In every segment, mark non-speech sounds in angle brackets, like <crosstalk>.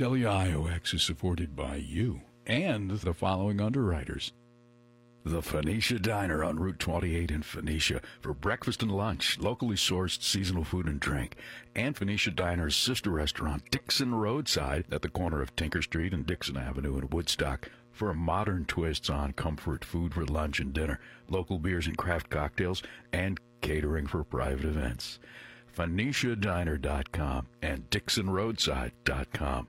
WIOX is supported by you and the following underwriters. The Phoenicia Diner on Route 28 in Phoenicia for breakfast and lunch, locally sourced seasonal food and drink. And Phoenicia Diner's sister restaurant, Dixon Roadside, at the corner of Tinker Street and Dixon Avenue in Woodstock for modern twists on comfort food for lunch and dinner, local beers and craft cocktails, and catering for private events. PhoeniciaDiner.com and DixonRoadside.com.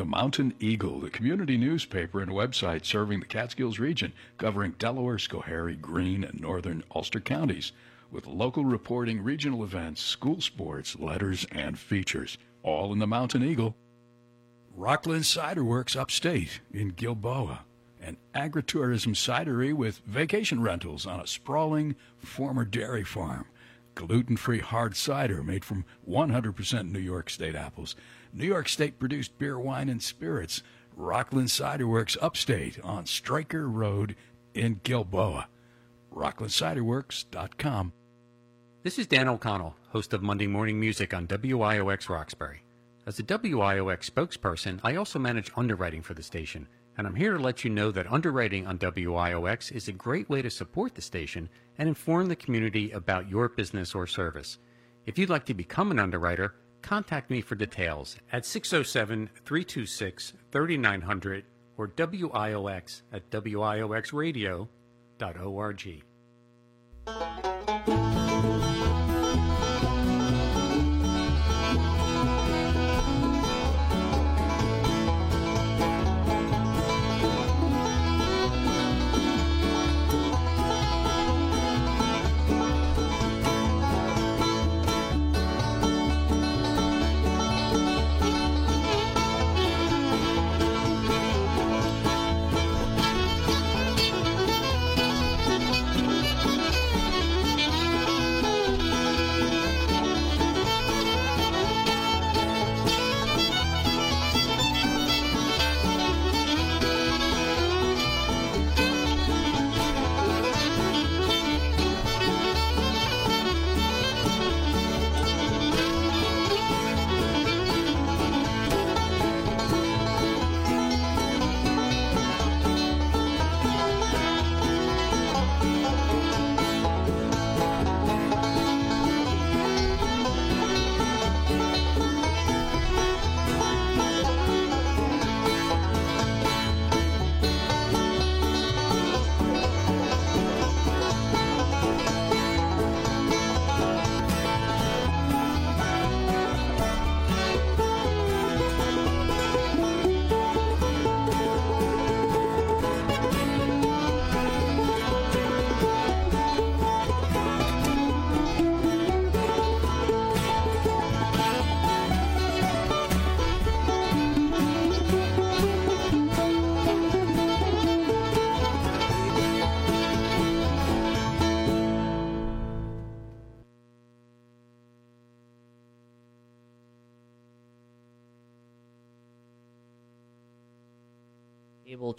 The Mountain Eagle, the community newspaper and website serving the Catskills region, covering Delaware, Schoharie, Greene, and northern Ulster counties, with local reporting, regional events, school sports, letters, and features, all in the Mountain Eagle. Rockland Cider Works upstate in Gilboa, an agritourism cidery with vacation rentals on a sprawling former dairy farm. Gluten free hard cider made from 100% New York State apples. New York State produced beer, wine, and spirits. Rockland Cider Works upstate on Stryker Road in Gilboa. RocklandCiderWorks.com. This is Dan O'Connell, host of Monday Morning Music on WIOX Roxbury. As a WIOX spokesperson, I also manage underwriting for the station, and I'm here to let you know that underwriting on WIOX is a great way to support the station and inform the community about your business or service. If you'd like to become an underwriter, contact me for details at 607 326 3900 or WIOX at WIOXradio.org.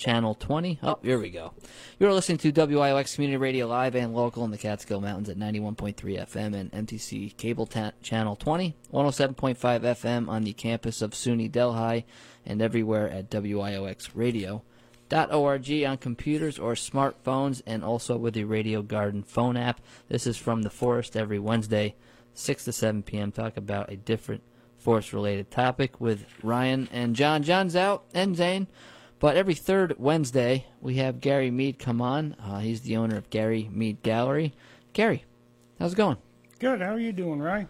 Channel 20. Oh, here we go. You're listening to WIOX Community Radio live and local in the Catskill Mountains at 91.3 FM and MTC Cable ta- Channel 20, 107.5 FM on the campus of SUNY Delhi, and everywhere at WIOXradio.org on computers or smartphones, and also with the Radio Garden phone app. This is from the forest every Wednesday, 6 to 7 p.m. Talk about a different forest related topic with Ryan and John. John's out and Zane. But every third Wednesday, we have Gary Mead come on. Uh, he's the owner of Gary Mead Gallery. Gary, how's it going? Good. How are you doing, Ryan?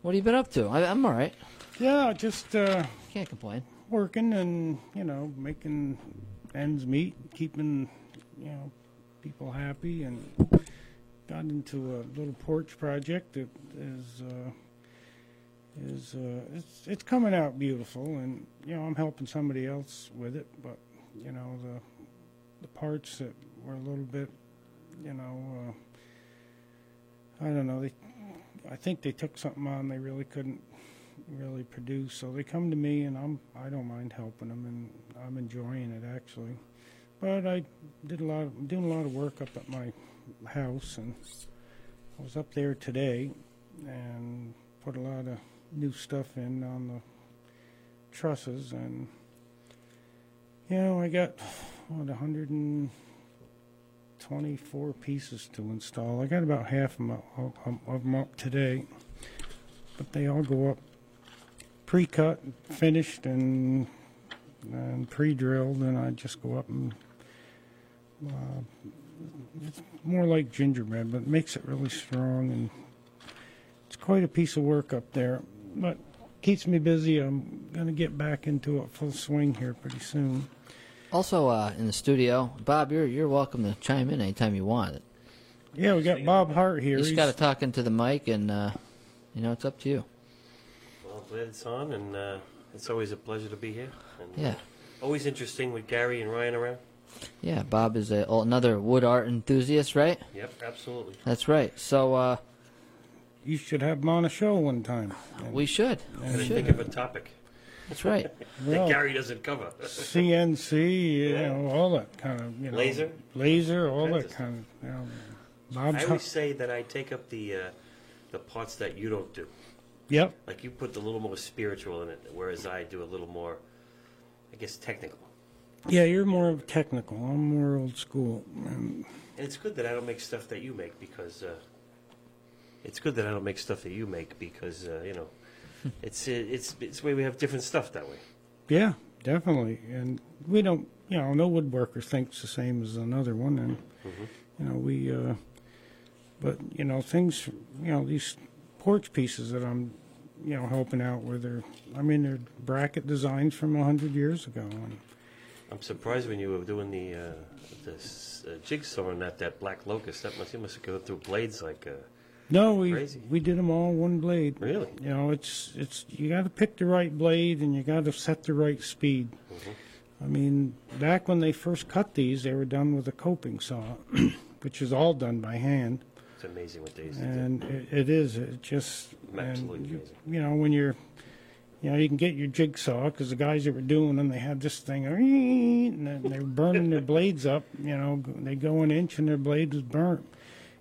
What have you been up to? I, am all right. Yeah, just uh, can't complain. Working and you know making ends meet, keeping you know people happy, and got into a little porch project that is. Uh, is uh, it's it's coming out beautiful, and you know I'm helping somebody else with it, but you know the the parts that were a little bit, you know, uh, I don't know. They, I think they took something on they really couldn't really produce, so they come to me, and I'm I don't mind helping them, and I'm enjoying it actually. But I did a lot, of, doing a lot of work up at my house, and I was up there today, and put a lot of new stuff in on the trusses, and you know, I got what 124 pieces to install. I got about half of them, up- of them up today, but they all go up pre-cut, finished, and and pre-drilled, and I just go up and uh, it's more like gingerbread, but it makes it really strong, and it's quite a piece of work up there. But keeps me busy. I'm gonna get back into it full swing here pretty soon. Also uh, in the studio, Bob, you're you're welcome to chime in anytime you want. Yeah, we got Bob Hart here. You just He's- got to talk into the mic, and uh, you know it's up to you. Well, glad it's on, and uh, it's always a pleasure to be here. And Yeah, Always interesting with Gary and Ryan around. yeah. Bob is a, another wood art enthusiast, right? Yep, absolutely. That's right. So uh, You should have him on a show one time. we should. And We I should. think of a topic That's right. <laughs> Well, that Gary doesn't cover. CNC, you Yeah. know, all that kind of, you know, Laser? laser, all Kinds that of kind of. You know, I Bob's. always say that I take up the uh, the parts that you don't do. Yep. Like you put a little more spiritual in it, whereas I do a little more, I guess, technical. Yeah, you're more technical. I'm more old school. And And it's good that I don't make stuff that you make because uh, it's good that I don't make stuff that you make because uh, you know it's it's it's the way we have different stuff that way. yeah, definitely. And we don't, you know, no woodworker thinks the same as another one. And you know, we, uh, but you know, things, you know, these porch pieces that I'm, you know, helping out with are, I mean, they're bracket designs from a hundred years ago. And I'm surprised when you were doing the uh, this uh, jigsaw and that that black locust. That must you must go through blades like uh, no, we Crazy. we did them all one blade. really. You know, it's it's you got to pick the right blade and you got to set the right speed. Mm-hmm. I mean, back when they first cut these, they were done with a coping saw, <clears throat> which is all done by hand, It's amazing what do. and it, it is. It just Absolutely and amazing. you know when you're. You know, you can get your jigsaw because the guys that were doing them, they had this thing, and then they were burning their <laughs> blades up. You know, they go an inch and their blade was burnt.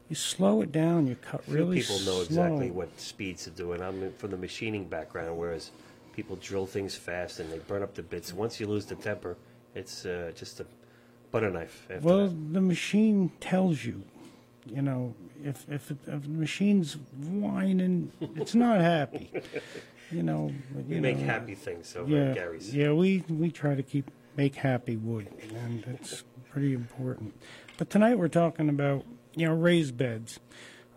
You slow it down, you cut Few really people know slow. exactly what speeds to do, and I'm from the machining background, whereas people drill things fast and they burn up the bits. Once you lose the temper, it's uh, just a butter knife. After Well, that. the machine tells you, you know, if if, if the machine's whining, it's not happy. You know, we you make know, happy things over Yeah, at Gary's. yeah, we we try to keep make happy wood, and it's pretty important. But tonight we're talking about you know raised beds.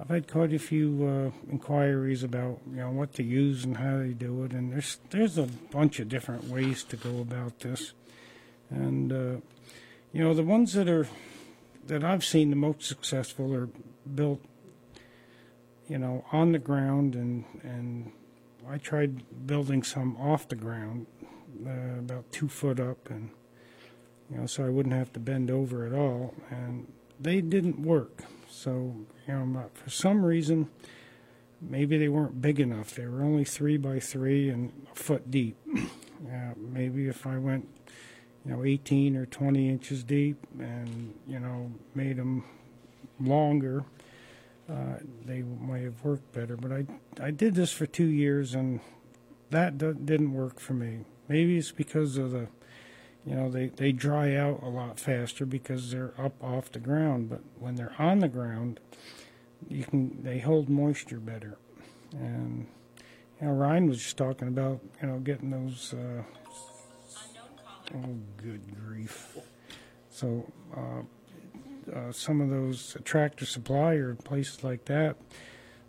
I've had quite a few uh, inquiries about you know what to use and how they do it, and there's there's a bunch of different ways to go about this, and uh, you know the ones that are that I've seen the most successful are built you know on the ground and and I tried building some off the ground, uh, about two foot up, and you know, so I wouldn't have to bend over at all, and they didn't work. So you know, for some reason, maybe they weren't big enough. They were only three by three and a foot deep. <clears throat> Uh, maybe if I went, you know, 18 or 20 inches deep, and you know, made them longer uh, they might have worked better. But I I did this for two years and that didn't work for me. Maybe it's because of the you know they they dry out a lot faster because they're up off the ground. But when they're on the ground, you can they hold moisture better. And you know Ryan was just talking about you know getting those. Uh, oh, good grief! So. Uh, uh, some of those tractor supply places like that.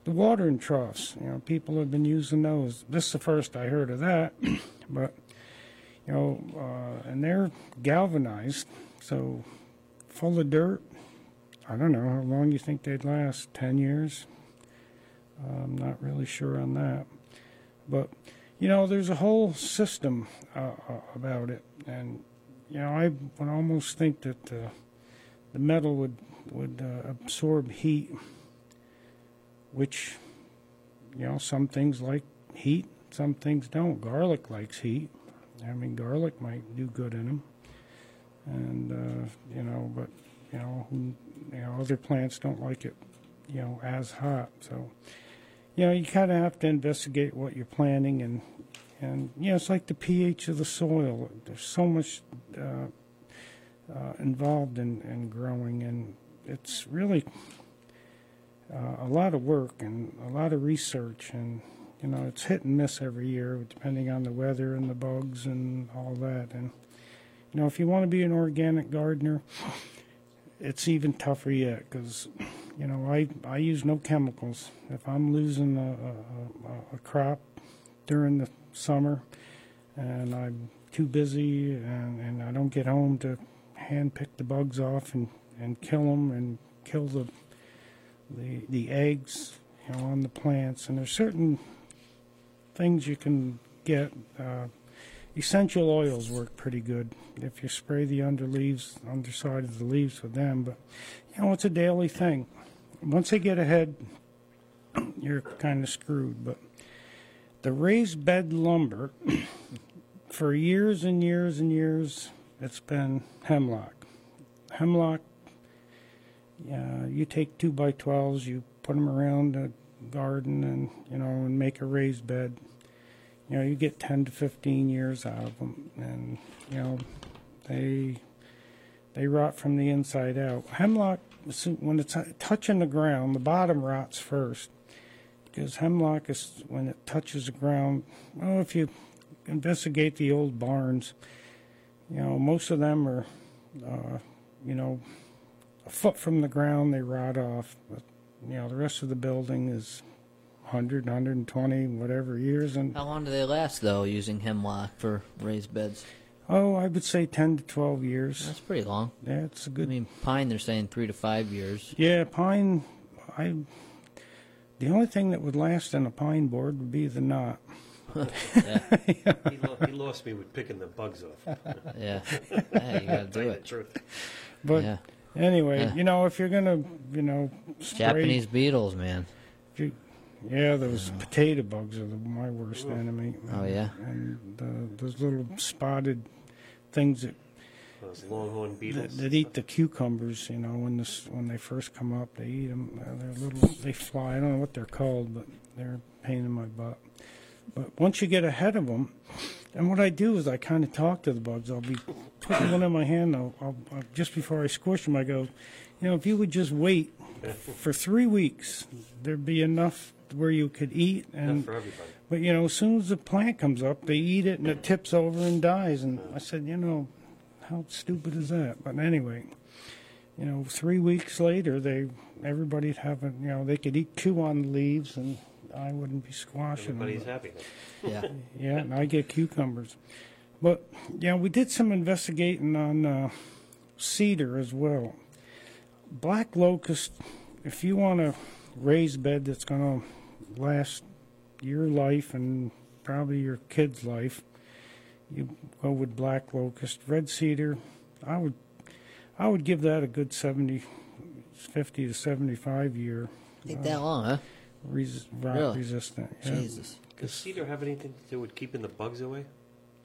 The watering troughs, you know, people have been using those. This is the first I heard of that, <clears throat> but you know, and they're galvanized, so full of dirt. I don't know how long you think they'd last. Ten years? I'm not really sure on that, but you know, there's a whole system uh, uh, about it, and you know, I would almost think that. Uh, the metal would would uh, absorb heat, which you know some things like heat, some things don't. Garlic likes heat. I mean, garlic might do good in them, and uh, you know, but you know, you know, other plants don't like it, you know, as hot. So, you know, you kind of have to investigate what you're planting and and yeah, it's like the pH of the soil. There's so much uh, uh, involved in, in growing, and it's really uh, a lot of work and a lot of research, and you know, it's hit and miss every year depending on the weather and the bugs and all that. And you know, if you want to be an organic gardener, it's even tougher yet because you know I I use no chemicals. If I'm losing a, a, a, crop during the summer and I'm too busy and, and I don't get home to hand pick the bugs off and, and kill them and kill the the the eggs you know on the plants and there's certain things you can get uh, essential oils work pretty good if you spray the under leaves underside of the leaves with them but you know it's a daily thing. Once they get ahead you're kind of screwed but the raised bed lumber <clears throat> for years and years and years it's been hemlock. Hemlock uh, you take two by 12s you put them around the garden and you know and make a raised bed. You know you get 10 to 15 years out of them and you know they they rot from the inside out. Hemlock when it's touching the ground the bottom rots first because hemlock is when it touches the ground well if you investigate the old barns you know most of them are uh, you know a foot from the ground they rot off you know the rest of the building is 100 120 whatever years and How long do they last, though, using hemlock for raised beds? oh i would say 10 to 12 years That's pretty long. yeah it's a I good I mean, pine, they're saying three to five years. yeah pine i the only thing that would last in a pine board would be the knot He, lo- he lost me with picking the bugs off. <laughs> Yeah. yeah, you gotta do you the it. truth. but Yeah. Anyway Yeah. you know if you're gonna you know spray, Japanese beetles, man. if you- yeah those potato bugs are the, my worst enemy Oh, yeah? and the, those little spotted things that Those longhorn that, beetles. that eat the cucumbers. You know, when this when they first come up, they eat them. Uh, they're little. They fly. I don't know what they're called, but they're a pain in my butt. But once you get ahead of them, and what I do is I kind of talk to the bugs. I'll be putting one in my hand. I'll, I'll, I'll just before I squish them, I go, you know, if you would just wait for three weeks, there'd be enough where you could eat and for everybody. but you know, as soon as the plant comes up, they eat it and it tips over and dies. And I said, you know, how stupid is that? But anyway, you know, three weeks later, they everybody'd have a, you know, they could eat two on the leaves, and I wouldn't be squashing Everybody's them. happy. Yeah. <laughs> Yeah, and I get cucumbers. But yeah, we did some investigating on uh, cedar as well. Black locust, if you want a raised bed that's going to last your life and probably your kid's life, you go with black locust. Red cedar, I would, I would give that a good 70, 50 to 75 year Take that long, huh? Res- rot Really? resistant. yeah. Jesus. Does cedar have anything to do with keeping the bugs away?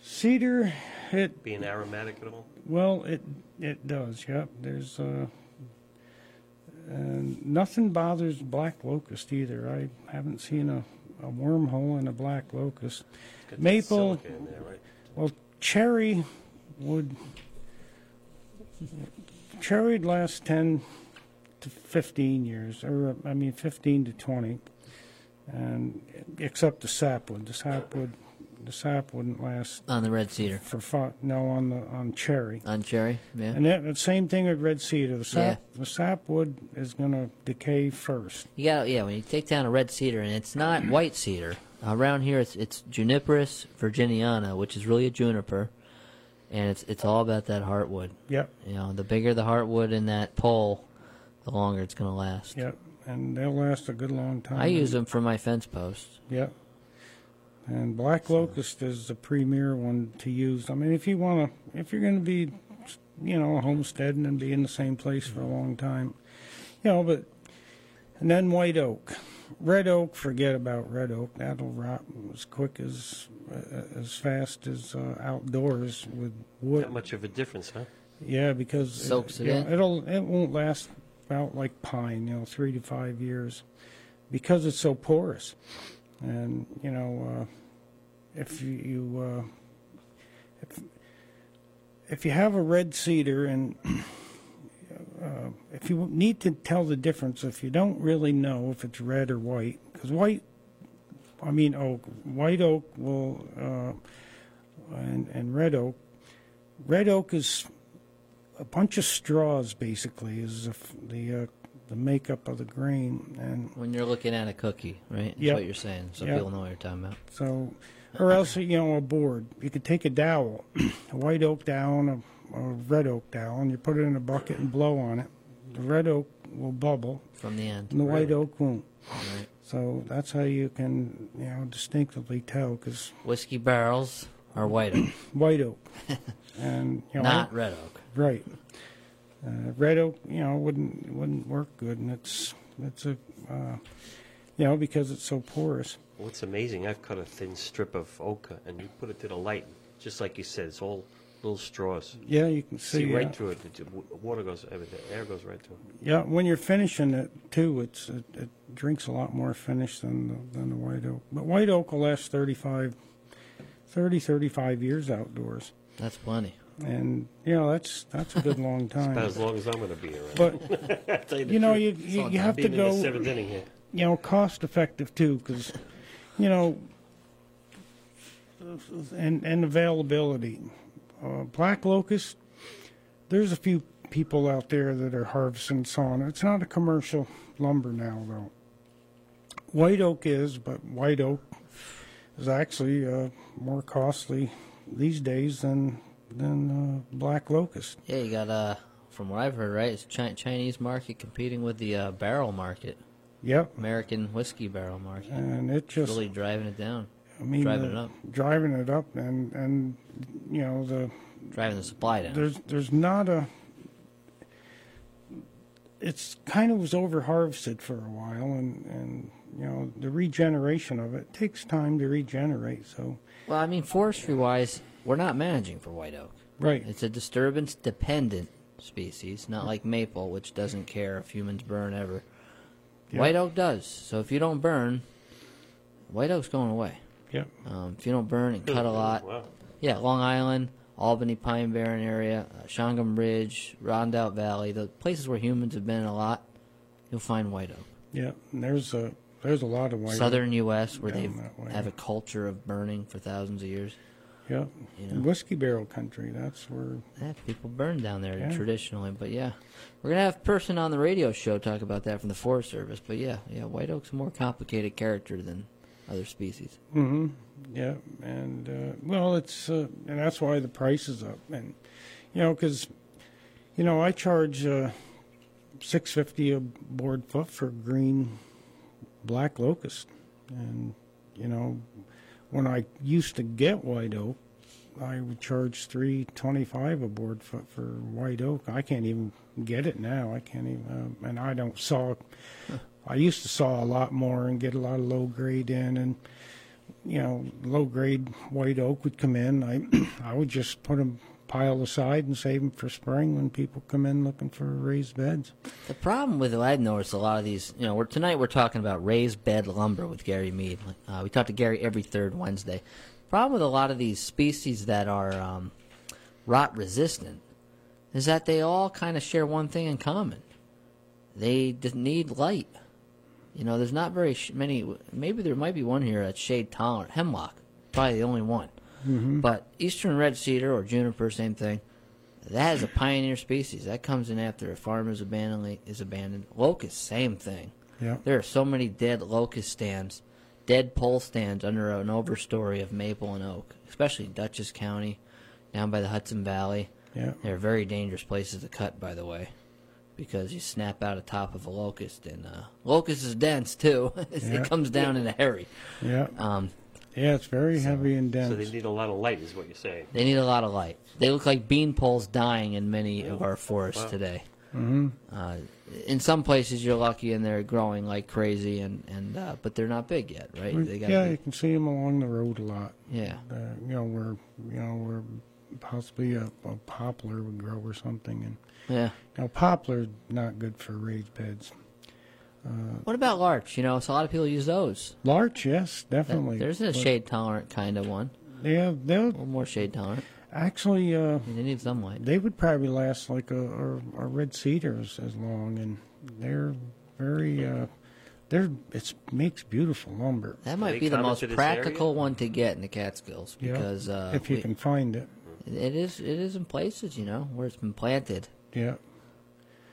Cedar, it Being aromatic at all? Well, it it does. Yep. There's uh, and nothing bothers black locust either. I haven't seen a, a wormhole in a black locust. It's got that Maple- silica in there, right? Well, cherry would cherry'd last ten to fifteen years, or I mean fifteen to twenty, and except the sapwood. The sapwood, the sap wouldn't last On the red cedar. for fi- no on the on cherry. On cherry, yeah. And that, the same thing with red cedar. The sap, yeah. the sapwood is going to decay first. You got yeah. When you take down a red cedar, and it's not white cedar. Around here, it's it's Juniperus virginiana, which is really a juniper, and it's it's all about that heartwood. Yep, You know, the bigger the heartwood in that pole, the longer it's going to last. yep. And they'll last a good long time. I use them for my fence posts. Yep. And black locust is the premier one to use. I mean, if you want to, if you're going to be, you know, homesteading and be in the same place for a long time, you know, but, and then white oak. Red oak, forget about red oak. That'll rot as quick as, uh, as fast as uh, outdoors with wood. Not much of a difference, huh? Yeah, because Soaks it yeah, in? It'll it won't last about like pine, you know, three to five years, because it's so porous, and you know, uh, if you, uh, if, if you have a red cedar and <clears throat> uh, if you need to tell the difference, if you don't really know if it's red or white, because white, I mean oak, white oak will, uh, and, and red oak, red oak is a bunch of straws basically is the the, uh, the makeup of the grain, and When you're looking at a cookie, right? That's Yep. what you're saying. So Yep. people know what you're talking about. So, or else you know a board. You could take a dowel, <clears throat> a white oak dowel, and a, a red oak dowel, and you put it in a bucket and blow on it. The red oak will bubble, From the end. and the white oak won't. Right. So that's how you can you know distinctively tell because Whiskey barrels are white oak, <clears throat> white oak <laughs> and you know not red oak. Right. Uh, red oak, you know, wouldn't wouldn't work good, and it's it's a uh, you know because it's so porous. What's amazing, I've cut a thin strip of oak and you put it to the light, just like you said, it's all little straws. Yeah, you can see, See right uh, through it. The water goes, everything, air goes right through it. Yeah, when you're finishing it too, it's it, it drinks a lot more finish than the, than the white oak. But white oak will last 35, 30, 35 years outdoors, That's plenty. And you know that's that's a good long About time. as long as I'm going to be around. But <laughs> you, you know you you, you have to Being in the go seventh inning here. you know cost effective too because you know and and availability. Uh, black locust. There's a few people out there that are harvesting sauna. It's not a commercial lumber now though. White oak is, but white oak is actually uh, more costly these days than than uh, black locust. Yeah, you got uh, from what I've heard, right? It's Chi- Chinese market competing with the uh, barrel market, Yep, American whiskey barrel market. and it just really driving it down, I mean driving the- it up. driving it up, and and you know the driving the supply down. there's there's not a it's kind of was over harvested for a while and and you know the regeneration of it takes time to regenerate so Well, I mean, forestry wise, we're not managing for white oak. right It's a disturbance dependent species, not like maple, which doesn't care if humans burn ever. Yeah. White oak does. So if you don't burn, white oak's going away. yep Um, if you don't burn and cut a lot, Wow. yeah, Long Island, Albany, Pine Barren area, uh, Shawangunk Ridge, Rondout Valley, the places where humans have been a lot, you'll find white oak. yep and there's a there's a lot of white oak. Southern U.S., where they have a culture of burning for thousands of years. Yep you know. whiskey barrel country that's where Yeah, people burn down there Yeah. traditionally, but yeah, we're gonna have a person on the radio show talk about that from the Forest Service. But yeah, yeah, white oak's a more complicated character than other species. hmm Yeah, and uh, well, it's uh, and that's why the price is up, and you know, because you know, I charge uh, six fifty a board foot for green black locust, and you know, when I used to get white oak, I would charge three twenty five a board foot for white oak. I can't even get it now. I can't even, uh, and I don't saw. I used to saw a lot more and get a lot of low grade in, and you know, low grade white oak would come in. I <clears throat> I would just put them pile aside and save them for spring when people come in looking for raised beds. The problem with I've noticed a lot of these, you know, we're, tonight we're talking about raised bed lumber with Gary Mead. Uh, we talk to Gary every third Wednesday. Problem with a lot of these species that are um, rot resistant is that they all kind of share one thing in common. They need light. You know, there's not very sh- many. Maybe there might be one here that's shade tolerant. Hemlock, probably the only one. But eastern red cedar or juniper, same thing. That is a pioneer species. That comes in after a farm is abandoned. Is abandoned. Locust, same thing. Yeah. There are so many dead locust stands, dead pole stands under an overstory of maple and oak, especially in Dutchess County, down by the Hudson Valley. Yeah. They're very dangerous places to cut, by the way, because you snap out a top of a locust, and uh, locust is dense too. <laughs> Yeah. it comes down in a hurry. Yeah. Um, Yeah, it's very heavy and dense. So they need a lot of light, is what you're saying. They need a lot of light. They look like bean poles dying in many of our forests Wow. today. Mm-hmm. Uh, in some places, you're lucky and they're growing like crazy, and and uh, but they're not big yet, right? They gotta yeah, be- you can see them along the road a lot. yeah. Uh, you know where you know where possibly a, a poplar would grow or something, and Yeah. you know poplar's not good for raised beds. Uh, What about larch? You know, so a lot of people use those. larch, yes, definitely. There's a But shade tolerant kind of one. Yeah, they'll A little more shade tolerant. actually. Uh, I mean, they need some light. they would probably last like a, a, a red cedars as long, and they're very. Uh, they're it makes beautiful lumber That might be the most practical area? one to get in the Catskills Yeah, because uh, if you we- can find it. it is it is in places you know where it's been planted Yeah,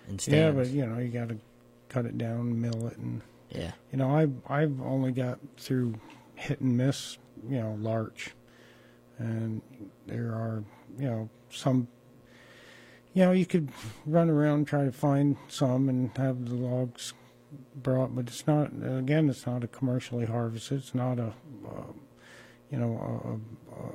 and yeah, but you know you got to cut it down, mill it, and yeah. you know I've I've only got through hit and miss, you know, larch, and there are you know some. You know, you could run around and try to find some and have the logs brought, but it's not. Again, it's not a commercially harvested. It's not a, uh, you know, a, a, a,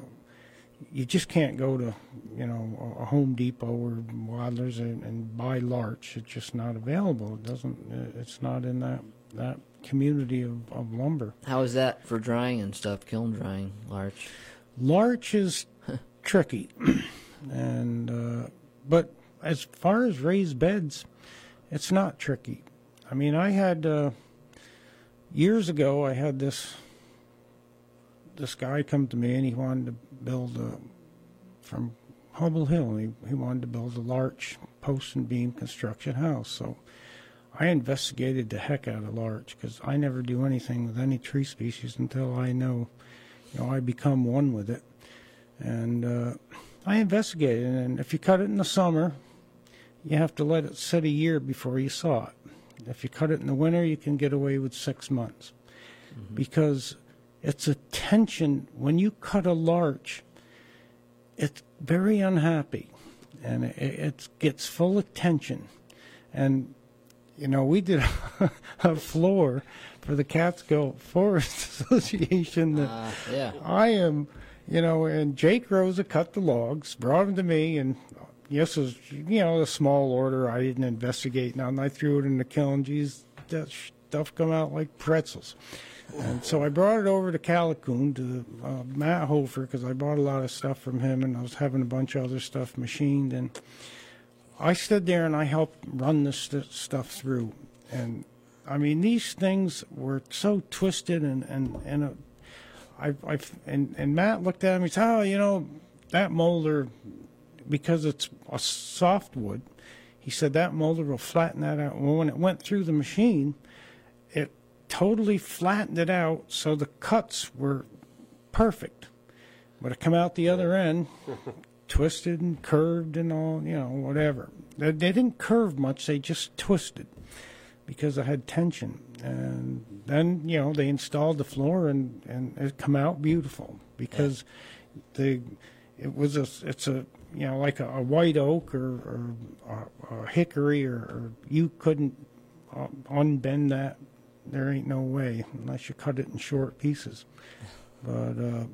you just can't go to, you know, a Home Depot or Wadlers and, and buy larch. It's just not available. It doesn't. uh, It's not in that that community of, of lumber. How is that for drying and stuff? Kiln drying larch. Larch is <laughs> tricky, and uh, but as far as raised beds, it's not tricky. I mean, I had uh, years ago. I had this this guy come to me, and he wanted to build a from Hubble Hill. He he wanted to build a larch post and beam construction house. So I investigated the heck out of larch because I never do anything with any tree species until I know, you know, I become one with it. And uh, I investigated, and if you cut it in the summer, you have to let it sit a year before you saw it. If you cut it in the winter, you can get away with six months because it's a tension. When you cut a larch, it's very unhappy and it, it gets full of tension. And, you know, we did <laughs> a floor for the Catskill Forest <laughs> Association that Uh, yeah. I am, you know, and Jake Rosa cut the logs, brought them to me, and yes, it was, you know, a small order. I didn't investigate none. I threw it in the kiln. Geez, that stuff come out like pretzels. And so I brought it over to Callicoon to uh, Matt Hofer because I bought a lot of stuff from him, and I was having a bunch of other stuff machined. And I stood there and I helped run this st- stuff through. And I mean, these things were so twisted and and and uh, I, and and Matt looked at me and said, "Oh, you know, that molder, because it's a softwood." He said that molder will flatten that out. Well, when it went through the machine, totally flattened it out, so the cuts were perfect. But it come out the other end, <laughs> twisted and curved and all, you know, whatever. They, they didn't curve much; they just twisted because I had tension. And then, you know, they installed the floor and, and it come out beautiful because the it was a it's a you know like a, a white oak or, or hickory or, or you couldn't uh, unbend that. There ain't no way unless you cut it in short pieces. But uh,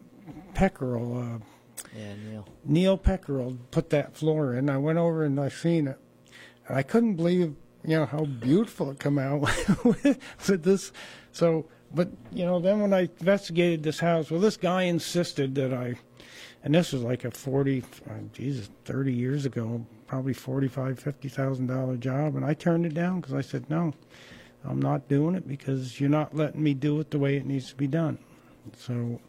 peckerel. Uh, Yeah, Neil. Neil Peckerell put that floor in. I went over and I seen it, and I couldn't believe you know how beautiful it come out with, <laughs> with this. So, but you know, then when I investigated this house, well, this guy insisted that I, and this was like a forty, uh, Jesus, thirty years ago, probably forty-five, fifty thousand dollar job, and I turned it down because I said no, I'm not doing it because you're not letting me do it the way it needs to be done. So,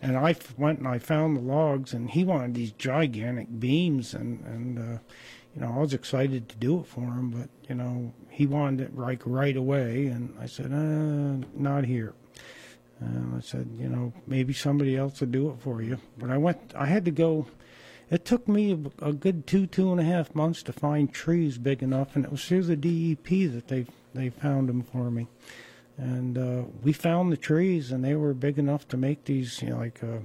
and I went and I found the logs, and he wanted these gigantic beams, and and uh, you know I was excited to do it for him, but you know he wanted it like right away, and I said, uh, not here. And I said, you know, maybe somebody else will do it for you. But I went, I had to go. It took me a, a good two, two and a half months to find trees big enough, and it was through the DEP that they they found them for me and uh, we found the trees, and they were big enough to make these. You know, like uh,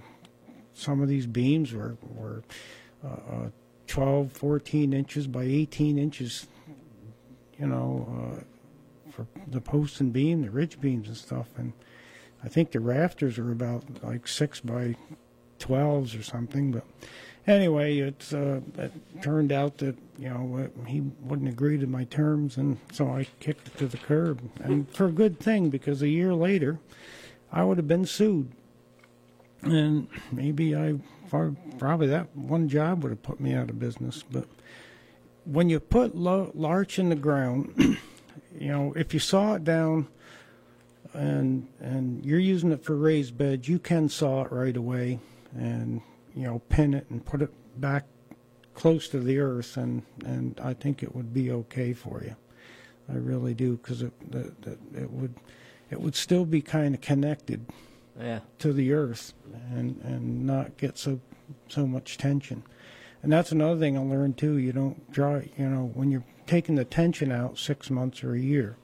some of these beams were were uh, uh, 12, 14 inches by 18 inches. You know, uh, for the post and beam, the ridge beams and stuff, and I think the rafters were about like six by 12s or something. But anyway, it's uh, it turned out that you know he wouldn't agree to my terms, and so I kicked it to the curb, and for a good thing because a year later, I would have been sued, and maybe I probably that one job would have put me out of business. But when you put larch in the ground, <clears throat> you know if you saw it down and and you're using it for raised beds, you can saw it right away, and you know pin it and put it back close to the earth, and and I think it would be okay for you. I really do because it the, the, it would it would still be kind of connected Yeah. to the earth and and not get so so much tension. And that's another thing I learned too. You don't draw. You know, when you're taking the tension out six months or a year,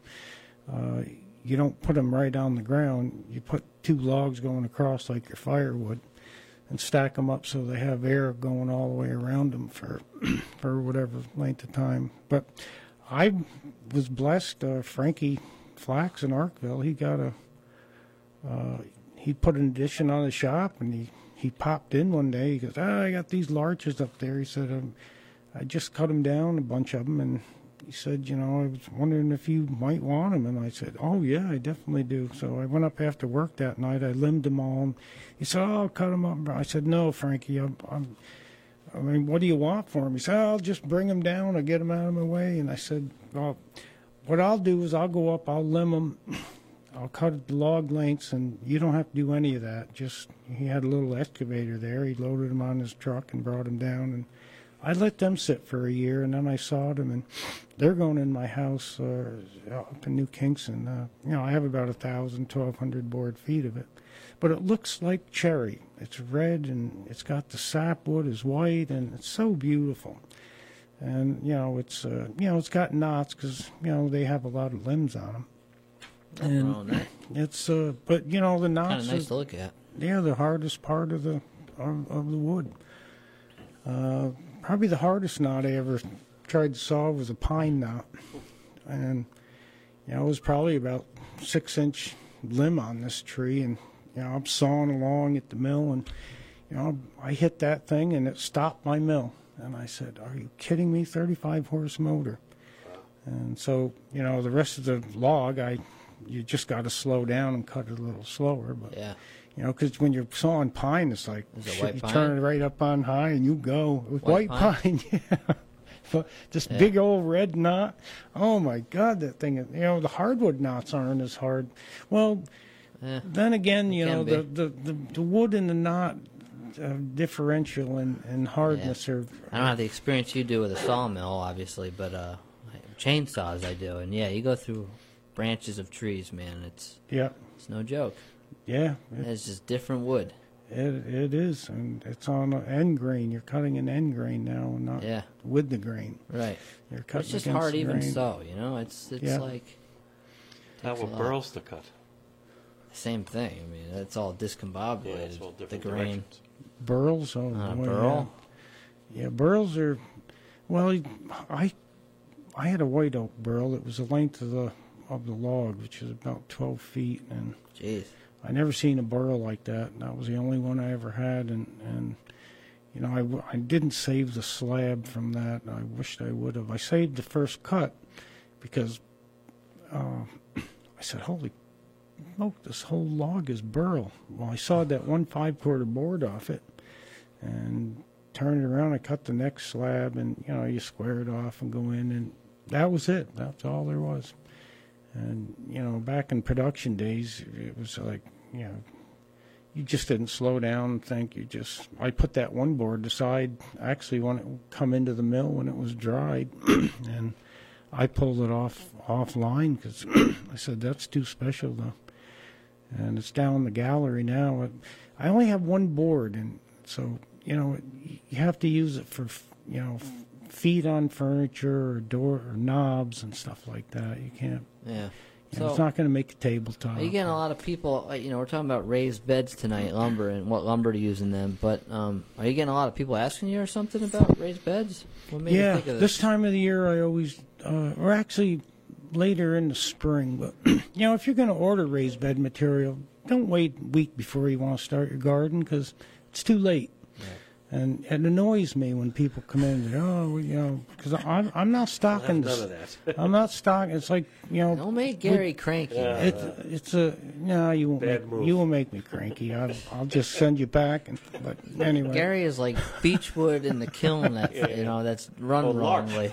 uh, you don't put them right on the ground. You put two logs going across like your firewood, and stack them up so they have air going all the way around them for <clears throat> for whatever length of time. But I was blessed. Uh, Frankie Flax in Arkville, he got a uh, he put an addition on the shop, and he he popped in one day. He goes, "Ah, I got these larches up there." He said, um, "I just cut them down, a bunch of them," and he said, "You know, I was wondering if you might want them." And I said, "Oh yeah, I definitely do." So I went up after work that night. I limbed them all. And he said, "Oh, I'll cut them up." I said, "No, Frankie, I'm." I'm I mean, what do you want for him? He said, I'll just bring them down or get them out of my way. And I said, well, what I'll do is I'll go up, I'll limb them, <clears throat> I'll cut the log lengths, and you don't have to do any of that. Just he had a little excavator there. He loaded them on his truck and brought them down, and I let them sit for a year, and then I sawed them, and they're going in my house uh, up in New Kingston. Uh, you know, I have about a thousand, twelve hundred board feet of it, but it looks like cherry. It's red, and it's got the sapwood is white, and it's so beautiful. And you know, it's uh, you know, it's got knots because you know they have a lot of limbs on them. And Oh, that it's uh, but you know the knots. kind of are nice to look at. they're the hardest part of the of, of the wood. Uh, probably the hardest knot I ever tried to saw was a pine knot, and you know it was probably about six inch limb on this tree, and you know I'm sawing along at the mill, and you know I hit that thing and it stopped my mill, and I said, "Are you kidding me? 35 horse motor." And so, you know, the rest of the log, I, you just got to slow down and cut it a little slower. But Yeah. You know, because when you're sawing pine, it's like it shit, you pine? turn it right up on high and you go with White white, pine? pine. <laughs> yeah, but this Yeah. big old red knot. Oh my God, that thing! You know, the hardwood knots aren't as hard. Well, Yeah. then again, you know, the, the, the the wood and the knot uh, differential and and hardness are. I don't have the experience you do with a sawmill, obviously, but uh, chainsaws I do, and yeah, you go through branches of trees, man. It's Yeah, it's no joke. Yeah, it, It's just different wood. it, it is, and it's on an end grain. You're cutting an end grain now, and not Yeah, with the grain. right. You're But cutting it's just hard even grain. so, you know. It's it's Yeah. like How takes a were lot. burls to cut? same thing. I mean, it's all discombobulated. Yeah, it's all the different grain. directions. Burls, oh Uh, boy, burl. Yeah. yeah, burls are. Well, I I had a white oak burl. It was the length of the of the log, which is about twelve feet, and Jeez. I never seen a burl like that. And That was the only one I ever had, and and you know I, I didn't save the slab from that. I wished I would have. I saved the first cut because uh, <clears throat> I said, "Holy smoke, this whole log is burl." Well, I sawed that one five quarter board off it, and turned it around. I cut the next slab, and you know you square it off and go in, and that was it. That's all there was. And you know, back in production days, it was like you know, you just didn't slow down think. You just I put that one board aside actually when it come into the mill when it was dried, <clears throat> and I pulled it off offline because <clears throat> I said that's too special though. And it's down in the gallery now. I only have one board, and so you know you have to use it for you know feet on furniture or door or knobs and stuff like that. You can't. Yeah. Know, it's not going to make a tabletop. are you getting a lot of people? uh, You know, we're talking about raised beds tonight, lumber, and what lumber to use in them. But um, are you getting a lot of people asking you or something about raised beds? What made yeah, you think of this this? time of the year, I always, uh, or actually later in the spring. But <clears throat> you know, if you're going to order raised bed material, don't wait a week before you want to start your garden because it's too late. And it annoys me when people come in and say, "Oh, well, you know," because I'm I'm not I have stocking. none this- of that. <laughs> I'm not stocking. It's like you know, Don't make Gary cranky. Yeah. man. it's it's a no. You won't Bad make move. you won't make me cranky. I'll, I'll just send you back. And, but anyway, Gary is like beechwood in the kiln that <laughs> you know that's run Or larch. wrongly.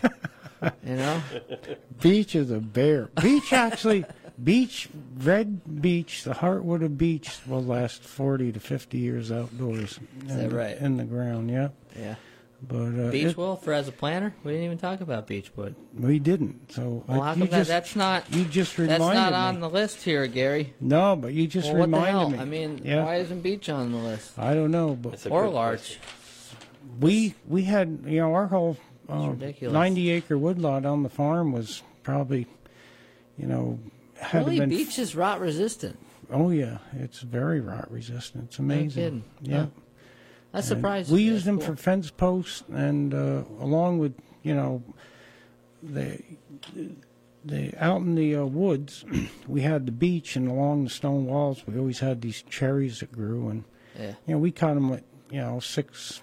you know, <laughs> Beech is a bear. Beech actually, beech, red beech, the heartwood of beech will last 40 to 50 years outdoors. Is that in, right? In the ground, yeah. Yeah. But uh, Beech it- wool for as a planter? We didn't even talk about beechwood. we didn't. So Well, uh, how you come that, just, that's not you just reminded that's reminded not me. on the list here, Gary? no, but you just Well, what the reminded hell? me. I mean, yeah. why isn't beech on the list? I don't know, but That's Or good larch? we we had you know our whole uh, 90 acre woodlot on the farm was probably you know had Really, been beech is rot resistant. oh yeah it's very rot resistant it's amazing kidding. yeah Huh. That And surprises we used That's them cool. for fence posts and uh, along with you know the the out in the uh, woods <clears throat> we had the beech and along the stone walls we always had these cherries that grew and Yeah. you know, we cut them at, you know, six,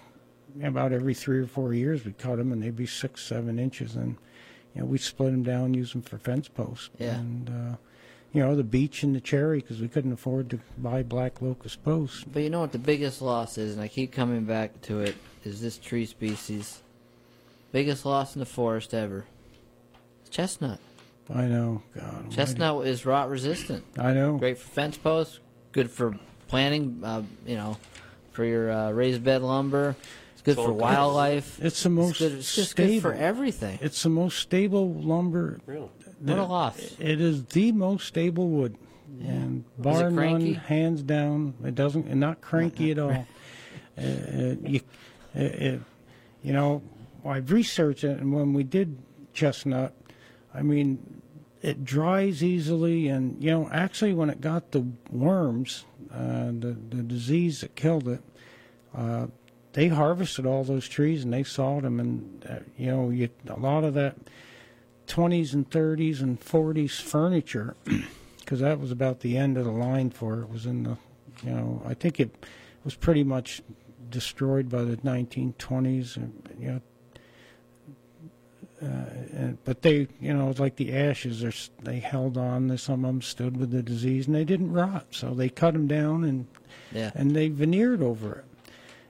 about every three or four years we cut them and they'd be six, seven inches. And, you know, we split them down, use them for fence posts. Yeah. And, uh, you know, the beech and the cherry because we couldn't afford to buy black locust posts. But you know what the biggest loss is, and I keep coming back to it, is this tree species. Biggest loss in the forest ever. Chestnut. I know, God. almighty. Chestnut is rot resistant. I know. Great for fence posts. Good for planting. Uh, you know, for your uh, raised bed lumber. It's good It's for all wildlife. It's the most It's, good, it's just stable. good for everything. It's the most stable lumber. Really? A loss. It is the most stable wood, and bar none, hands down. It doesn't, not cranky at all. <laughs> uh, uh, you, uh, uh, you know, I've researched it, and when we did chestnut, I mean, it dries easily, and you know, actually, when it got the worms, uh, the the disease that killed it, uh, they harvested all those trees and they sawed them, and uh, you know, you, a lot of that 20s and 30s and 40s furniture <clears throat> because that was about the end of the line for it was in the you know i think it was pretty much destroyed by the 1920s and you know uh, and, but they you know it's like the ashes they held on some of them stood with the disease and they didn't rot so they cut them down and Yeah. and they veneered over it.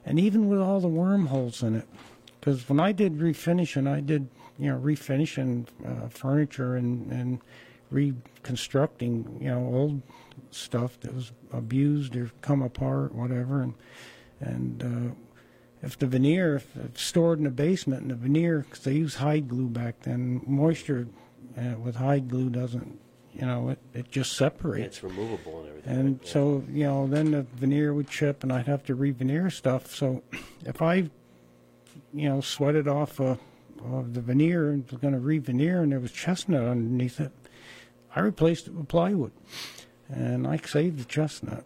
And even with all the wormholes in it, because when I did refinishing, I did you know refinishing uh, furniture and and reconstructing you know old stuff that was abused or come apart, whatever, and and uh, if the veneer if it's stored in the basement and the veneer because they use hide glue back then, moisture uh, with hide glue doesn't you know it it just separates. it's removable and everything. And? Yeah. so, you know, then the veneer would chip and I'd have to re-veneer stuff. So <clears throat> if I, you know, sweated off uh, of the veneer and was going to re-veneer and there was chestnut underneath it, I replaced it with plywood. And I saved the chestnut.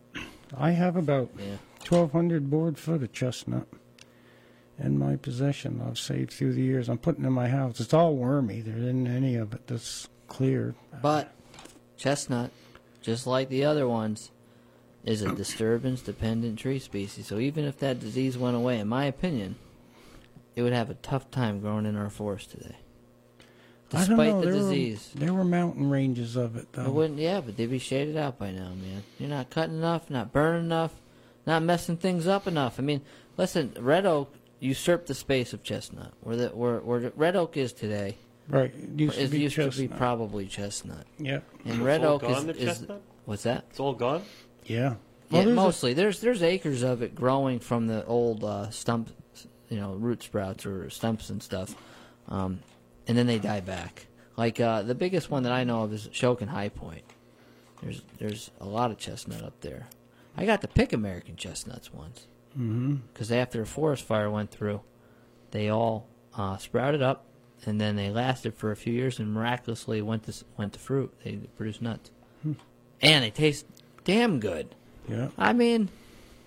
I have about Yeah. 1,200 board foot of chestnut in my possession. I've saved through the years. I'm putting in my house. It's all wormy. There isn't any of it that's clear. But chestnut, just like the other ones, is a disturbance dependent tree species. So even if that disease went away, in my opinion, it would have a tough time growing in our forest today. I don't Despite know. the there disease. Were, there were mountain ranges of it, though. It wouldn't yeah, but they'd be shaded out by now, man. You're not cutting enough, not burning enough, not messing things up enough. I mean, listen, red oak usurped the space of chestnut. Where the where where red oak is today Right. It used to is be used to be probably chestnut. yeah. And It's red all oak gone, is, the is what's that? It's all gone? Yeah. yeah, there's a- mostly. there's there's acres of it growing from the old uh, stump, you know, root sprouts or stumps and stuff, um, and then they die back. Like uh, the biggest one that I know of is Shokan High Point. There's there's a lot of chestnut up there. I got to pick American chestnuts once because after a forest fire went through, they all uh, sprouted up, and then they lasted for a few years and miraculously went to went to fruit. They produced nuts, and they taste damn good. yeah. I mean,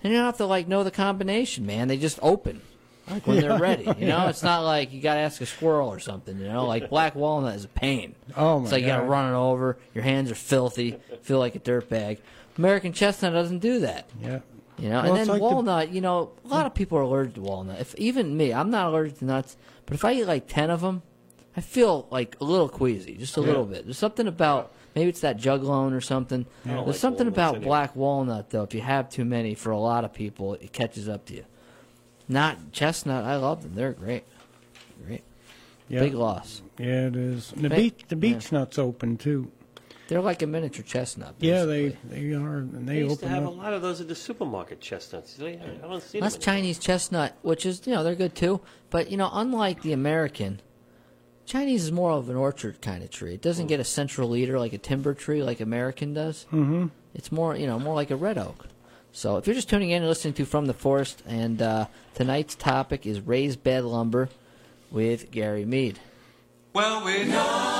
and you don't have to like know the combination, man. They just open like when they're ready. You know, it's not like you got to ask a squirrel or something. You know, like <laughs> black walnut is a pain. Oh, my It's like you got to run it over. Your hands are filthy. Feel like a dirt bag. American chestnut doesn't do that. Yeah. You know, Well, and then like the- walnut. You know, a lot of people are allergic to walnut. If even me, I'm not allergic to nuts, but if I eat like ten of them, I feel like a little queasy, just a little bit. There's something about maybe it's that juglone or something. There's like something about anyway. black walnut though. If you have too many, for a lot of people, it catches up to you. Not Chestnut. I love them. They're great. Great. Yep. Big loss. Yeah, it is. And the beech, the beech yeah. nuts open too. They're like a miniature chestnut. Basically. Yeah, they they are. And they, they used open to have up. a lot of those at the supermarket chestnuts. I don't see That's Chinese chestnut, which is you know they're good too. But you know, unlike the American, Chinese is more of an orchard kind of tree. It doesn't mm. get a central leader like a timber tree like American does. Mm-hmm. It's more you know more like a red oak. So if you're just tuning in and listening to From the Forest, and uh, tonight's topic is raised bed lumber with Gary Mead. Well, we know.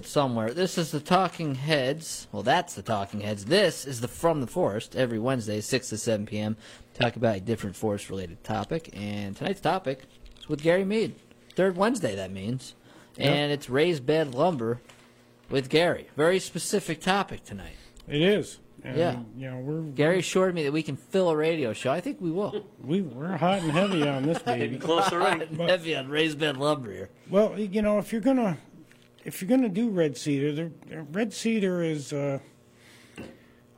Somewhere. This is the Talking Heads. Well, that's the Talking Heads. This is the From the Forest every Wednesday, 6 to 7 p.m. Talk about a different forest related topic. And tonight's topic is with Gary Mead. Third Wednesday, that means. Yep. And it's raised bed lumber with Gary. Very specific topic tonight. It is. And, yeah. You know, we're, Gary assured me that we can fill a radio show. I think we will. We we're hot and heavy on this <laughs> baby. Getting hot already. Right. heavy on raised bed lumber here. Well, you know, if you're gonna if you're gonna do red cedar, the red cedar is. Uh,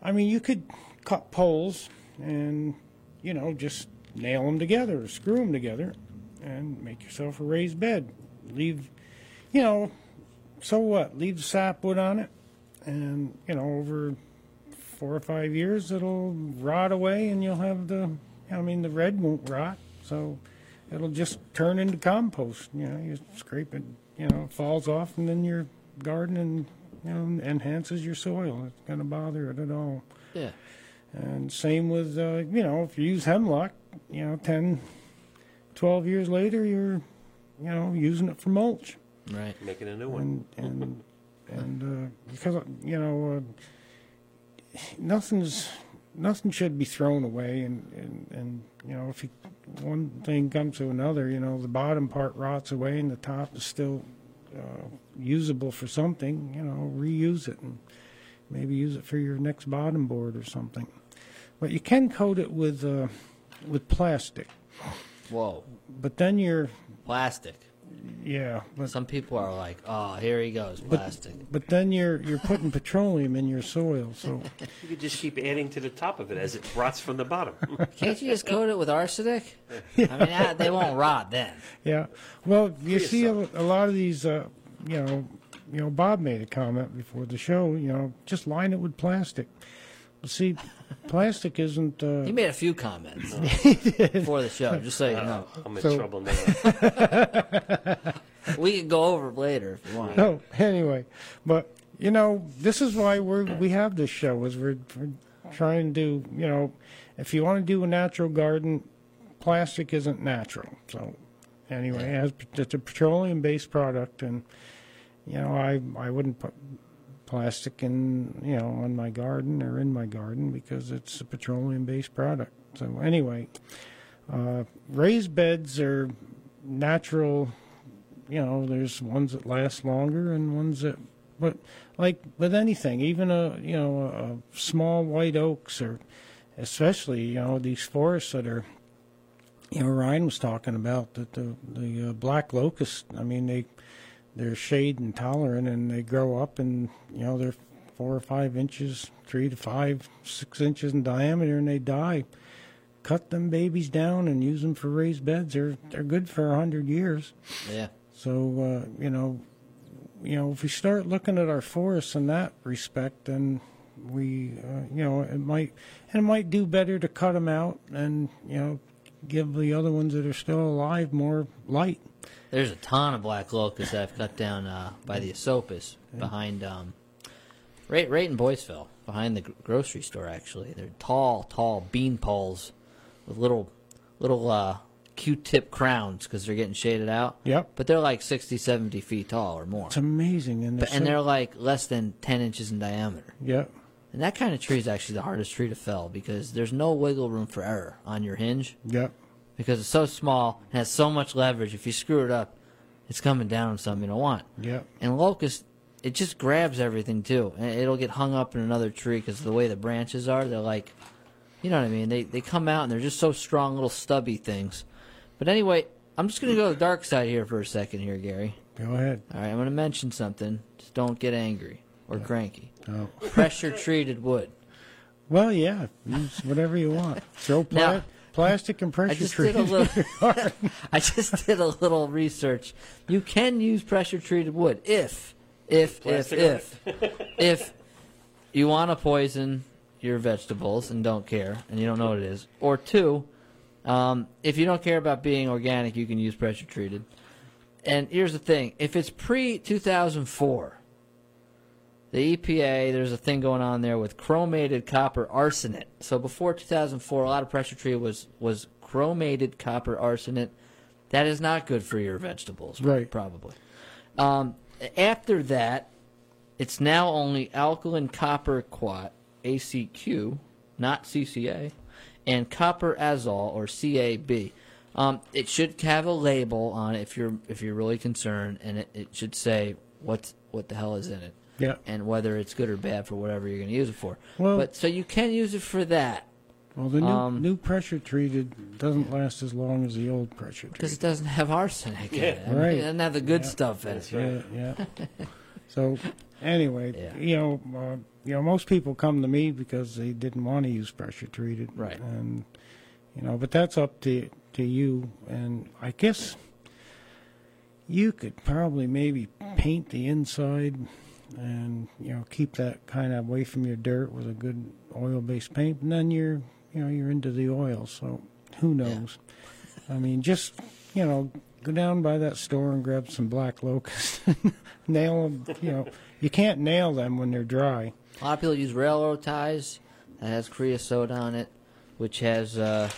I mean, you could cut poles and you know just nail them together, or screw them together, and make yourself a raised bed. Leave, you know, so what? Leave sapwood on it, and you know over four or five years it'll rot away, and you'll have the. I mean, the red won't rot, so it'll just turn into compost. You know, you scrape it, you know, it falls off, and then your garden and you know enhances your soil. It's going to bother it at all. Yeah. And same with uh, you know, if you use hemlock, you know, 10, 12 years later, you're you know using it for mulch, Right. Making a new one. and and and uh, because you know uh, nothing's nothing should be thrown away, and and, and you know if you, one thing comes to another, you know the bottom part rots away and the top is still uh, usable for something. You know, reuse it and maybe use it for your next bottom board or something. But you can coat it with uh, with plastic. Whoa. But then you're Plastic. Yeah, but Some people are like, oh, here he goes, plastic. but then you're you're putting <laughs> petroleum in your soil, so You could just keep adding to the top of it as it rots from the bottom. <laughs> Can't you just coat it with arsenic? <laughs> I mean, ah, they won't rot then. yeah. Well, you Free see a, a lot of these, uh, you know, you know, Bob made a comment before the show. You know, just line it with plastic. Well, see, plastic isn't. Uh, He made a few comments <laughs> before the show, just so you know. I'm in So- trouble now. <laughs> We can go over it later if you want. No, anyway, but you know, this is why we're we have this show is we're, we're trying to you know, if you want to do a natural garden, plastic isn't natural. So anyway, it has, it's a petroleum based product, and you know, I I wouldn't put plastic in you know on my garden or in my garden because it's a petroleum based product. So anyway, uh, raised beds are natural you know, there's ones that last longer and ones that, but like with anything, even a you know a small white oaks or especially you know these forests that are, you know, Ryan was talking about that the the uh, black locust. I mean they they're shade intolerant and they grow up and you know they're four or five inches, three to five, six inches in diameter and they die. Cut them babies down and use them for raised beds. They're they're good for a hundred years. Yeah. So uh, you know, you know, if we start looking at our forests in that respect, then we, uh, you know, it might and it might do better to cut them out and you know give the other ones that are still alive more light. There's a ton of black locusts that I've cut down uh, by the Esopus behind, um, right, right in Boiceville, behind the gr- grocery store. Actually, they're tall, tall bean poles with little, little uh, Q-tip crowns because they're getting shaded out. Yep. But they're like 60, 70 feet tall or more, It's amazing, and they're, but, and they're like less than 10 inches in diameter. yep, And that kind of tree is actually the hardest tree to fell because there's no wiggle room for error on your hinge yep, because it's so small and has so much leverage. If you screw it up, it's coming down on something you don't want. yep. And locust, it just grabs everything too, and it'll get hung up in another tree because the way the branches are, they're like, you know what I mean? They they come out and they're just so strong, little stubby things. But anyway, I'm just gonna go to the dark side here for a second, here, Gary. Go ahead. All right, I'm gonna mention something. Just don't get angry or cranky. Oh. Pressure treated wood. Well, yeah, use whatever you want. Throw pla- Now- plastic and pressure I just treated. did a little. <laughs> <laughs> I just did a little research. You can use pressure treated wood if, if, if, Plastic if, <laughs> if you want to poison your vegetables and don't care and you don't know what it is, or two, um, if you don't care about being organic, you can use pressure treated. And here's the thing: if it's pre 2004, the EPA, there's a thing going on there with chromated copper arsenate. So before 2004, a lot of pressure treated was was chromated copper arsenate. That is not good for your vegetables, Right. Probably. Um, after that, it's now only alkaline copper quat (ACQ), not CCA, and copper azole or CAB. Um, it should have a label on it if you're if you're really concerned, and it, it should say what's what the hell is in it, Yeah. and whether it's good or bad for whatever you're going to use it for. Well- but so you can use it for that Well, the new, Um, new pressure treated doesn't last as long as the old pressure treated. because it doesn't have arsenic in it. I mean, Right. It doesn't have the good Yeah. stuff in it. Yeah, yeah. <laughs> so, anyway, Yeah. you know, uh, you know, most people come to me because they didn't want to use pressure treated, Right. And you know, but that's up to to you. And I guess you could probably maybe paint the inside, and you know, keep that kind of away from your dirt with a good oil-based paint, and then you're, you know, you're into the oil. So, who knows? I mean, just you know, go down by that store and grab some black locust. <laughs> nail them. You know, you can't nail them when they're dry. A lot of people use railroad ties that has creosote on it, which has, uh,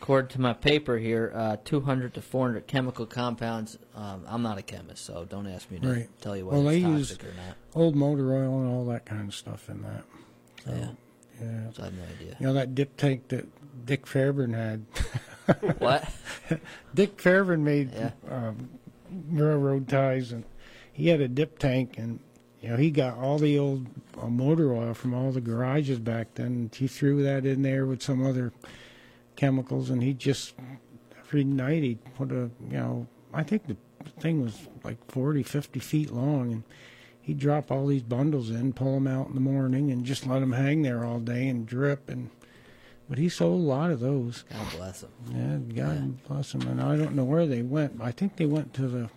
according to my paper here, uh, 200 to 400 chemical compounds. Um, I'm not a chemist, so don't ask me to Right. tell you whether Well, it's they toxic or not. Old motor oil and all that kind of stuff in that. So, Yeah, yeah. so I have no idea. You know that dip tank that Dick Fairburn had. <laughs> what? Dick Fairburn made Yeah. um, railroad ties, and he had a dip tank, and you know he got all the old uh, motor oil from all the garages back then. And he threw that in there with some other chemicals, and he just every night he'd put a you know I think the thing was like 40, 50 feet long, and he'd drop all these bundles in, pull them out in the morning, and just let them hang there all day and drip and. But he sold a lot of those. God bless him. Yeah, God bless him. And I don't know where they went. I think they went to the,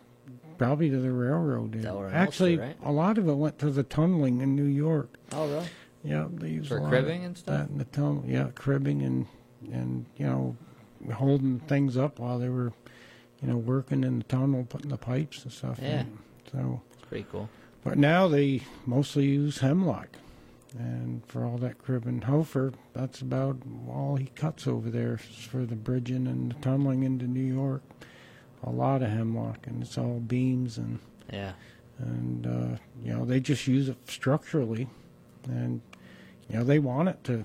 probably to the railroad. Delaware Actually, Ulster, right? a lot of it went to the tunneling in New York. Oh, really? Yeah, they used For cribbing and stuff? That in the tunnel, yeah, cribbing and and you know, holding things up while they were, you know, working in the tunnel, putting the pipes and stuff. Yeah. in. So, It's pretty cool. but now they mostly use hemlock. And for all that cribbing, Hofer, that's about all he cuts over there for the bridging and the tunneling into New York. A lot of hemlock, and it's all beams and Yeah. and uh, you know they just use it structurally, and you know they want it to,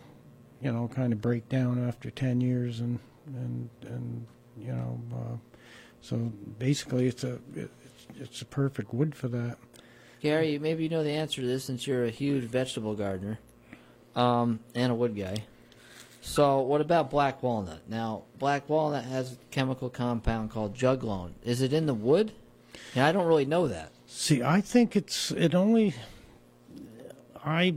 you know, kind of break down after ten years, and and and you know, uh, so basically it's a it's, it's a perfect wood for that. Gary, maybe you know the answer to this since you're a huge vegetable gardener um, and a wood guy. So, what about black walnut? Now, black walnut has a chemical compound called juglone. Is it in the wood? And I don't really know that. See, I think it's it only. I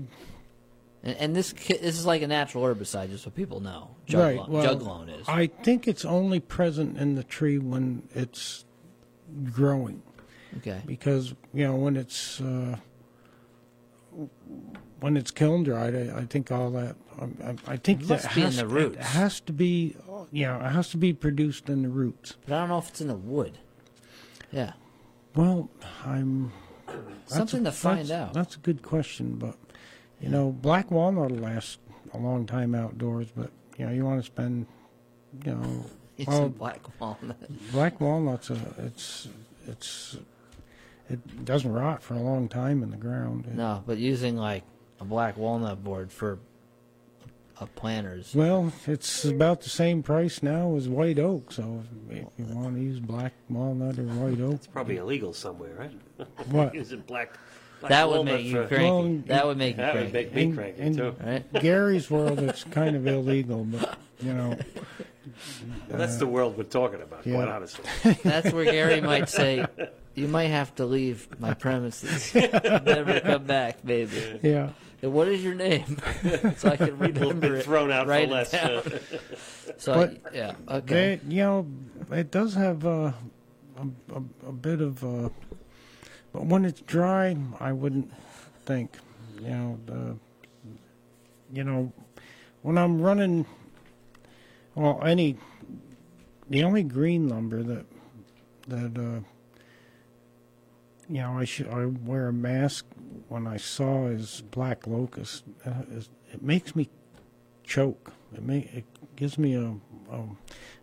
And, and this this is like a natural herbicide, just so people know. Juglone, right. Well, juglone is. I think it's only present in the tree when it's growing. okay. because you know when it's uh, when it's kiln dried, I, I think all that. I, I, I think It that be in has, the roots. It has to be, you know, it has to be produced in the roots. But I don't know if it's in the wood. Yeah. Well, I'm Something a, to find out. That's a good question, but you know, black walnut will last a long time outdoors. But you know, you want to spend, you know, <laughs> It's well, a black walnut. black walnuts. A, it's it's it doesn't rot for a long time in the ground. It- No, but using like a black walnut board for a planters. Well, it's about the same price now as white oak. So if you want to use black walnut or white oak, It's probably illegal somewhere, right? <laughs> what? Using black. Black That would make you for- cranky. Well, that would make you That would cranky. make me In- cranky in- too. right? Gary's world, it's kind of illegal, but you know, Well, that's the world we're talking about, yeah. quite honestly. <laughs> That's where Gary might say, "You might have to leave my premises, never come back, baby." yeah. And what is your name, <laughs> so I can People have remember been it. thrown out write for less. down. uh, <laughs> So But yeah, okay. They, you know, it does have uh, a, a a bit of, uh, but when it's dry, I wouldn't think, you know, the, you know, when I'm running, well, any, the only green lumber that that uh, you know I should I wear a mask when I saw is black locust. Uh, it makes me choke. It may it gives me a, a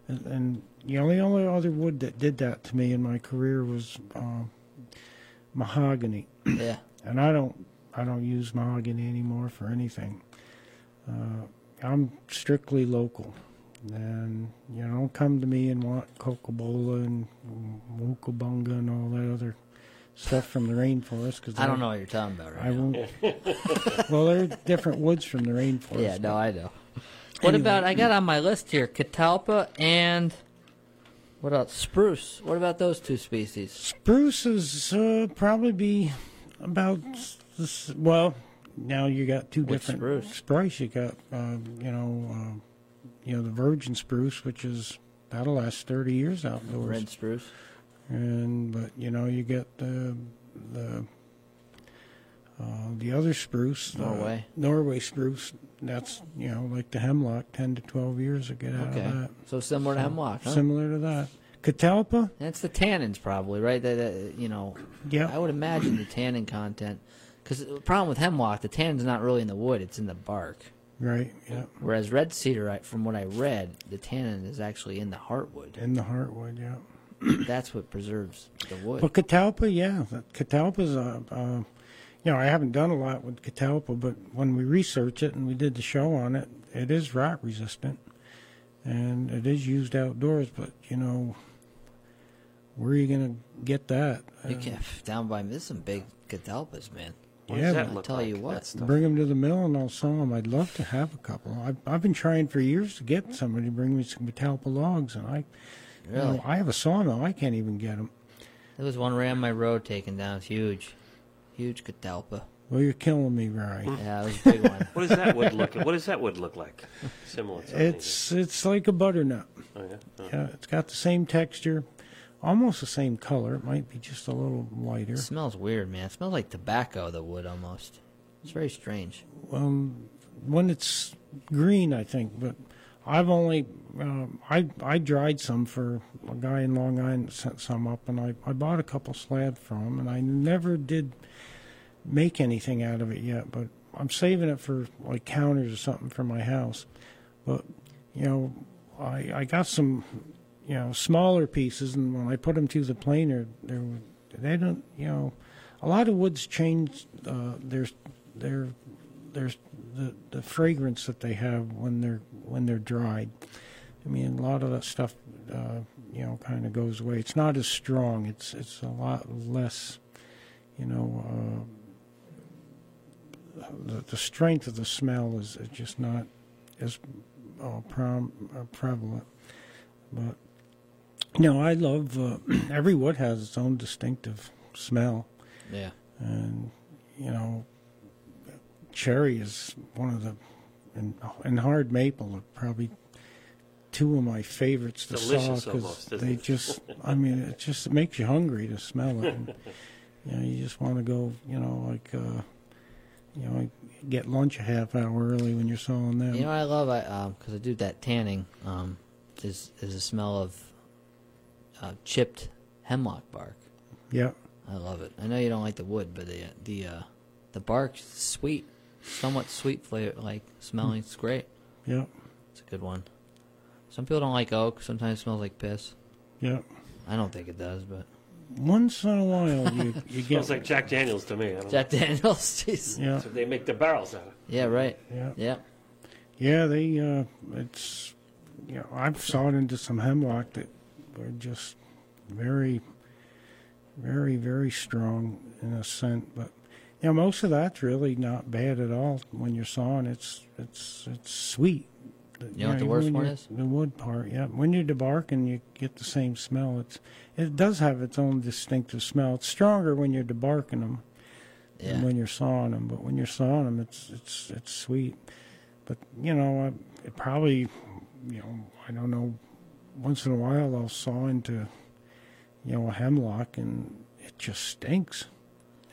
and, and the only other wood that did that to me in my career was uh, mahogany, yeah, <clears throat> and I don't I don't use mahogany anymore for anything. Uh, I'm strictly local. And you know, don't come to me and want Coca-Cola and Wokabunga and all that other stuff from the rainforest because I don't know what you're talking about right I now. won't. <laughs> well, they're different woods from the rainforest. Yeah, no, I know. What Anyway. about? I got on my list here catalpa and what about Spruce. What about those two species? Spruce is uh, probably be about this. Well, now you got two Which different spruce? spruce. You got uh, you know uh, you know the virgin spruce, which is that'll last thirty years outdoors. Red spruce. And but you know you get the the uh, the other spruce, the Norway. Norway spruce. That's you know like the hemlock, ten to twelve years to get out Okay, of that. so similar to hemlock. Huh? Similar to that. Catalpa, That's the tannins, probably, right? That, that you know, yeah, I would imagine the tannin content. Because the problem with hemlock, the tannin's not really in the wood; it's in the bark. right, yeah, Whereas red cedar, I- from what I read, the tannin is actually in the heartwood. in the heartwood, yeah. That's what preserves the wood. Well, catalpa, yeah, that- catalpa's a, uh, you know, I haven't done a lot with catalpa, but when we researched it and we did the show on it, it is rot resistant, and it is used outdoors. But you know, where are you going to get that? You Uh, can down by there's some big catalpas, man. What Yeah, does but- that I look tell like? you what. Bring them to the mill and I'll saw them. I'd love to have a couple. I've, I've been trying for years to get somebody to bring me some catalpa logs, and I, you know, I have a sawmill. I can't even get them. there was one right on my road taken down. It's huge, huge catalpa. Well, you're killing me, Ryan. Yeah, it was a big one. <laughs> What does that wood look? What does that wood look like? Similar to anything. It's it's like a butternut. Oh, yeah? Oh. Yeah, it's got the same texture, almost the same color. It might be just a little lighter. It smells weird, man. It smells like tobacco, the wood almost. It's very strange. Um, when it's green, I think, but I've only um, I I dried some for a guy in Long Island that sent some up, and I I bought a couple slabs from him, and I never did make anything out of it yet, but I'm saving it for like counters or something for my house. But you know, I I got some you know smaller pieces, and when I put them through the planer, they they don't you know a lot of woods change uh, their their their the the fragrance that they have when they're when they're dried. I mean, a lot of that stuff uh, you know kind of goes away. It's not as strong. It's it's a lot less you know. Uh, the, the strength of the smell is, is just not as uh, prom, uh, prevalent. But you know, I love uh, <clears throat> every wood has its own distinctive smell, Yeah. and you know, cherry is one of the and, and hard maple are probably two of my favorites to saw isn't they it? just I <laughs> mean it just makes you hungry to smell it. And, you know, you just want to go, you know, like uh, you know, get lunch a half hour early when you're sawing them. You know what I love? I because I do that tanning. Um, is is the smell of uh, chipped hemlock bark. yeah, I love it. I know you don't like the wood, but the the uh, the bark's sweet, somewhat sweet flavor, like smelling. It's great. yeah, It's a good one. Some people don't like oak. Sometimes it smells like piss. yeah. I don't think it does, but Once in a while, you you <laughs> get Smells like Jack Daniels to me. I don't Jack Daniels. <laughs> Jeez. yeah. So they make the barrels out of. Yeah, right. yeah, Yeah. yeah. They uh, it's you know I've sawed into some hemlock that were just very, very, very strong in a scent, but. You know, most of that's really not bad at all. When you're sawing, it's it's it's sweet. You know what the worst one is? The wood part, yeah. When you debark and you get the same smell. It's it does have its own distinctive smell. It's stronger when you're debarking them Yeah. than when you're sawing them. But when you're sawing them, it's it's it's sweet. But you know, it probably, you know, I don't know. Once in a while, I'll saw into, you know, a hemlock, and it just stinks.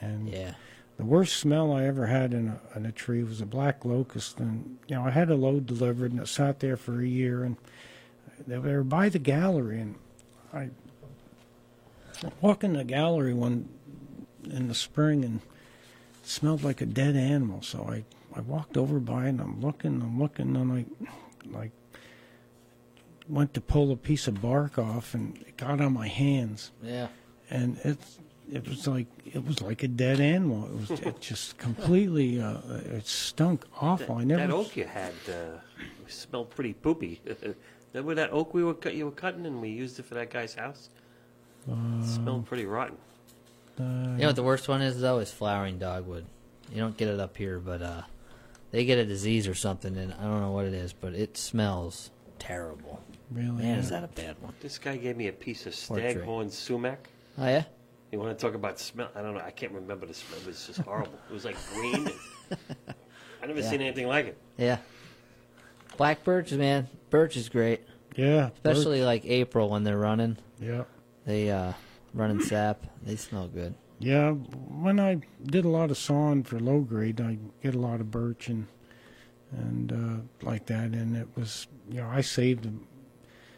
And Yeah. The worst smell I ever had in a, in a tree was a black locust, and you know I had a load delivered, and it sat there for a year, and they were by the gallery, and I walked in the gallery one in the spring, and it smelled like a dead animal. So I I walked over by, it and I'm looking, I'm looking, and I like went to pull a piece of bark off, and it got on my hands Yeah. and it's it was like it was like a dead animal. It was it just completely uh, it stunk awful. I That, never that oak you had uh, smelled pretty poopy. <laughs> Remember that oak we were cut, you were cutting, and we used it for that guy's house. it smelled pretty rotten. You know what the worst one is though is flowering dogwood. You don't get it up here, but uh, they get a disease or something, and I don't know what it is, but it smells terrible. Really? Man, is that a bad one? This guy gave me a piece of staghorn sumac. Oh yeah, You want to talk about smell? I don't know. I can't remember the smell. It was just horrible. it was like green. <laughs> I never Yeah. seen anything like it. yeah. Black birch, man, birch is great, Yeah. especially like April when they're running. Yeah. They uh, running sap. They smell good. Yeah, when I did a lot of sawing for low grade, I get a lot of birch and and uh, like that, and it was you know I saved them.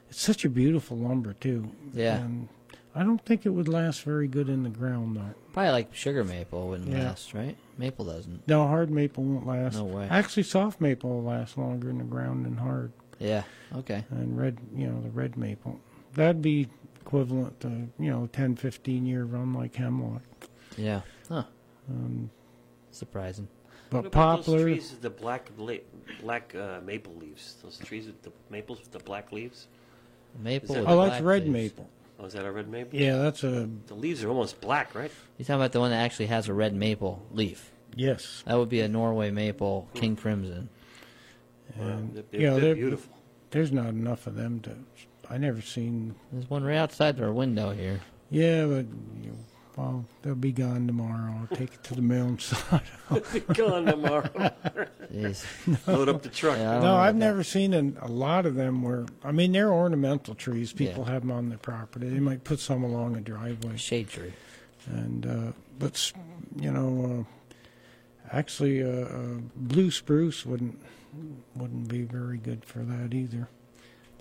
It's such a beautiful lumber too. Yeah. And I don't think it would last very good in the ground though. Probably like sugar maple wouldn't Yeah. last, right? Maple doesn't. No, hard maple won't last. No way. Actually, soft maple will last longer in the ground than hard. Yeah. Okay. And red, you know, the red maple. That'd be equivalent to, you know, 10, 15 year run like hemlock. Yeah. Huh. Um, Surprising. but what about those poplar, trees with the black black uh, maple leaves? Those trees with the maples with the black leaves. Maple. that- with oh, that's red leaves. maple. Oh, is that a red maple? Yeah, that's a, The leaves are almost black, right? You're talking about the one that actually has a red maple leaf? yes. That would be a Norway maple, King Crimson. And, They're, they're, you know, they're they're- beautiful. There's not enough of them to, I never seen, There's one right outside our window here. yeah, but, you know, well, they'll be gone tomorrow. I'll take it to the mill and <laughs> sod. <laughs> Be gone tomorrow. Jeez. <laughs> Load up the truck. Yeah, No, I've about that. never seen an, a lot of them where, I mean, they're ornamental trees. People Yeah. have them on their property. They might put some along a driveway. Shade tree. and uh, but you know, uh, actually, uh, uh, blue spruce wouldn't wouldn't be very good for that either.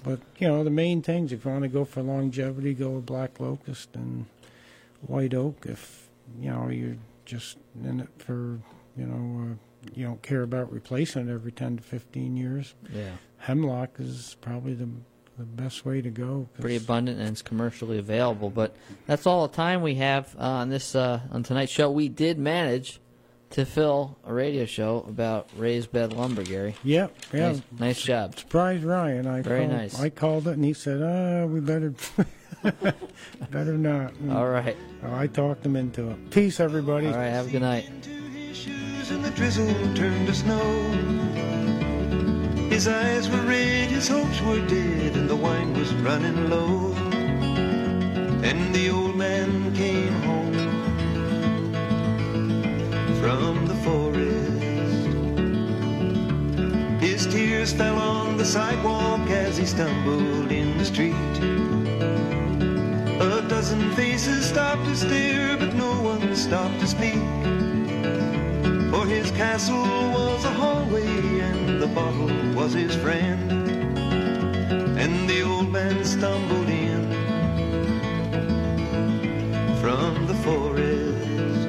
But you know, the main things if you want to go for longevity, go with black locust and white oak. If you know you're just in it for you know uh, you don't care about replacing it every ten to fifteen years, Yeah. hemlock is probably the the best way to go. Pretty abundant and it's commercially available. But that's all the time we have uh, on this uh, on tonight's show. We did manage to fill a radio show about raised bed lumber, Gary. Yeah, yeah. Nice, nice job. surprised Ryan. I Very called, nice. I called it, and he said, "Ah, we better, <laughs> better not." And All right. Oh, I talked him into it. Peace, everybody. All right. Have a good night. his and the drizzle turned to snow. His eyes were red, his hopes were dead, and the wine was running low. And the old man came home from the forest. His tears fell on the sidewalk as he stumbled in the street. A dozen faces stopped to stare, but no one stopped to speak. For his castle was a hallway, and the bottle was his friend. And the old man stumbled in from the forest.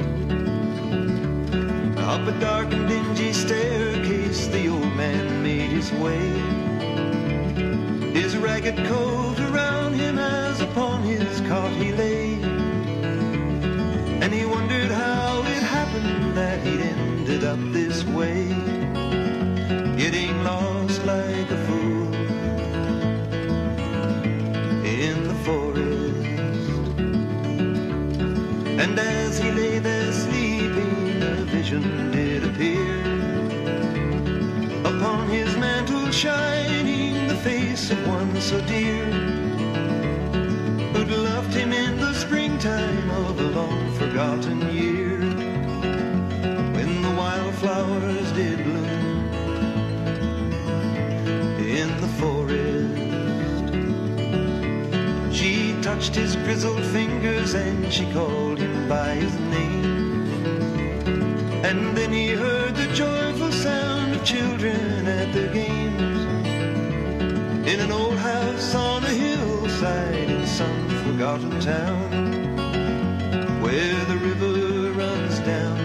Up a dark and dingy staircase, the old man made his way. His ragged coat around him as upon his he lay. And he wondered how it happened that he'd ended up this way. Getting lost like a fool in the forest. And as he lay there sleeping, a vision did appear. Upon his mantle shining the face of one so dear long forgotten year When the wildflowers did bloom in the forest. She touched his grizzled fingers and she called him by his name. And then he heard the joyful sound of children at their games in an old house on a hillside in some forgotten town where the river runs down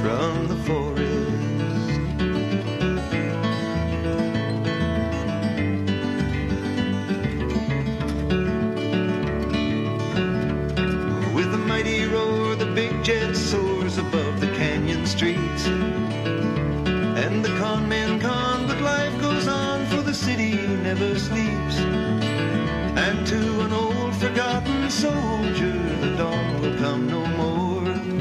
from the forest. With a mighty roar, the big jet soars above the canyon streets, and the con men con, but life goes on, for the city never sleeps.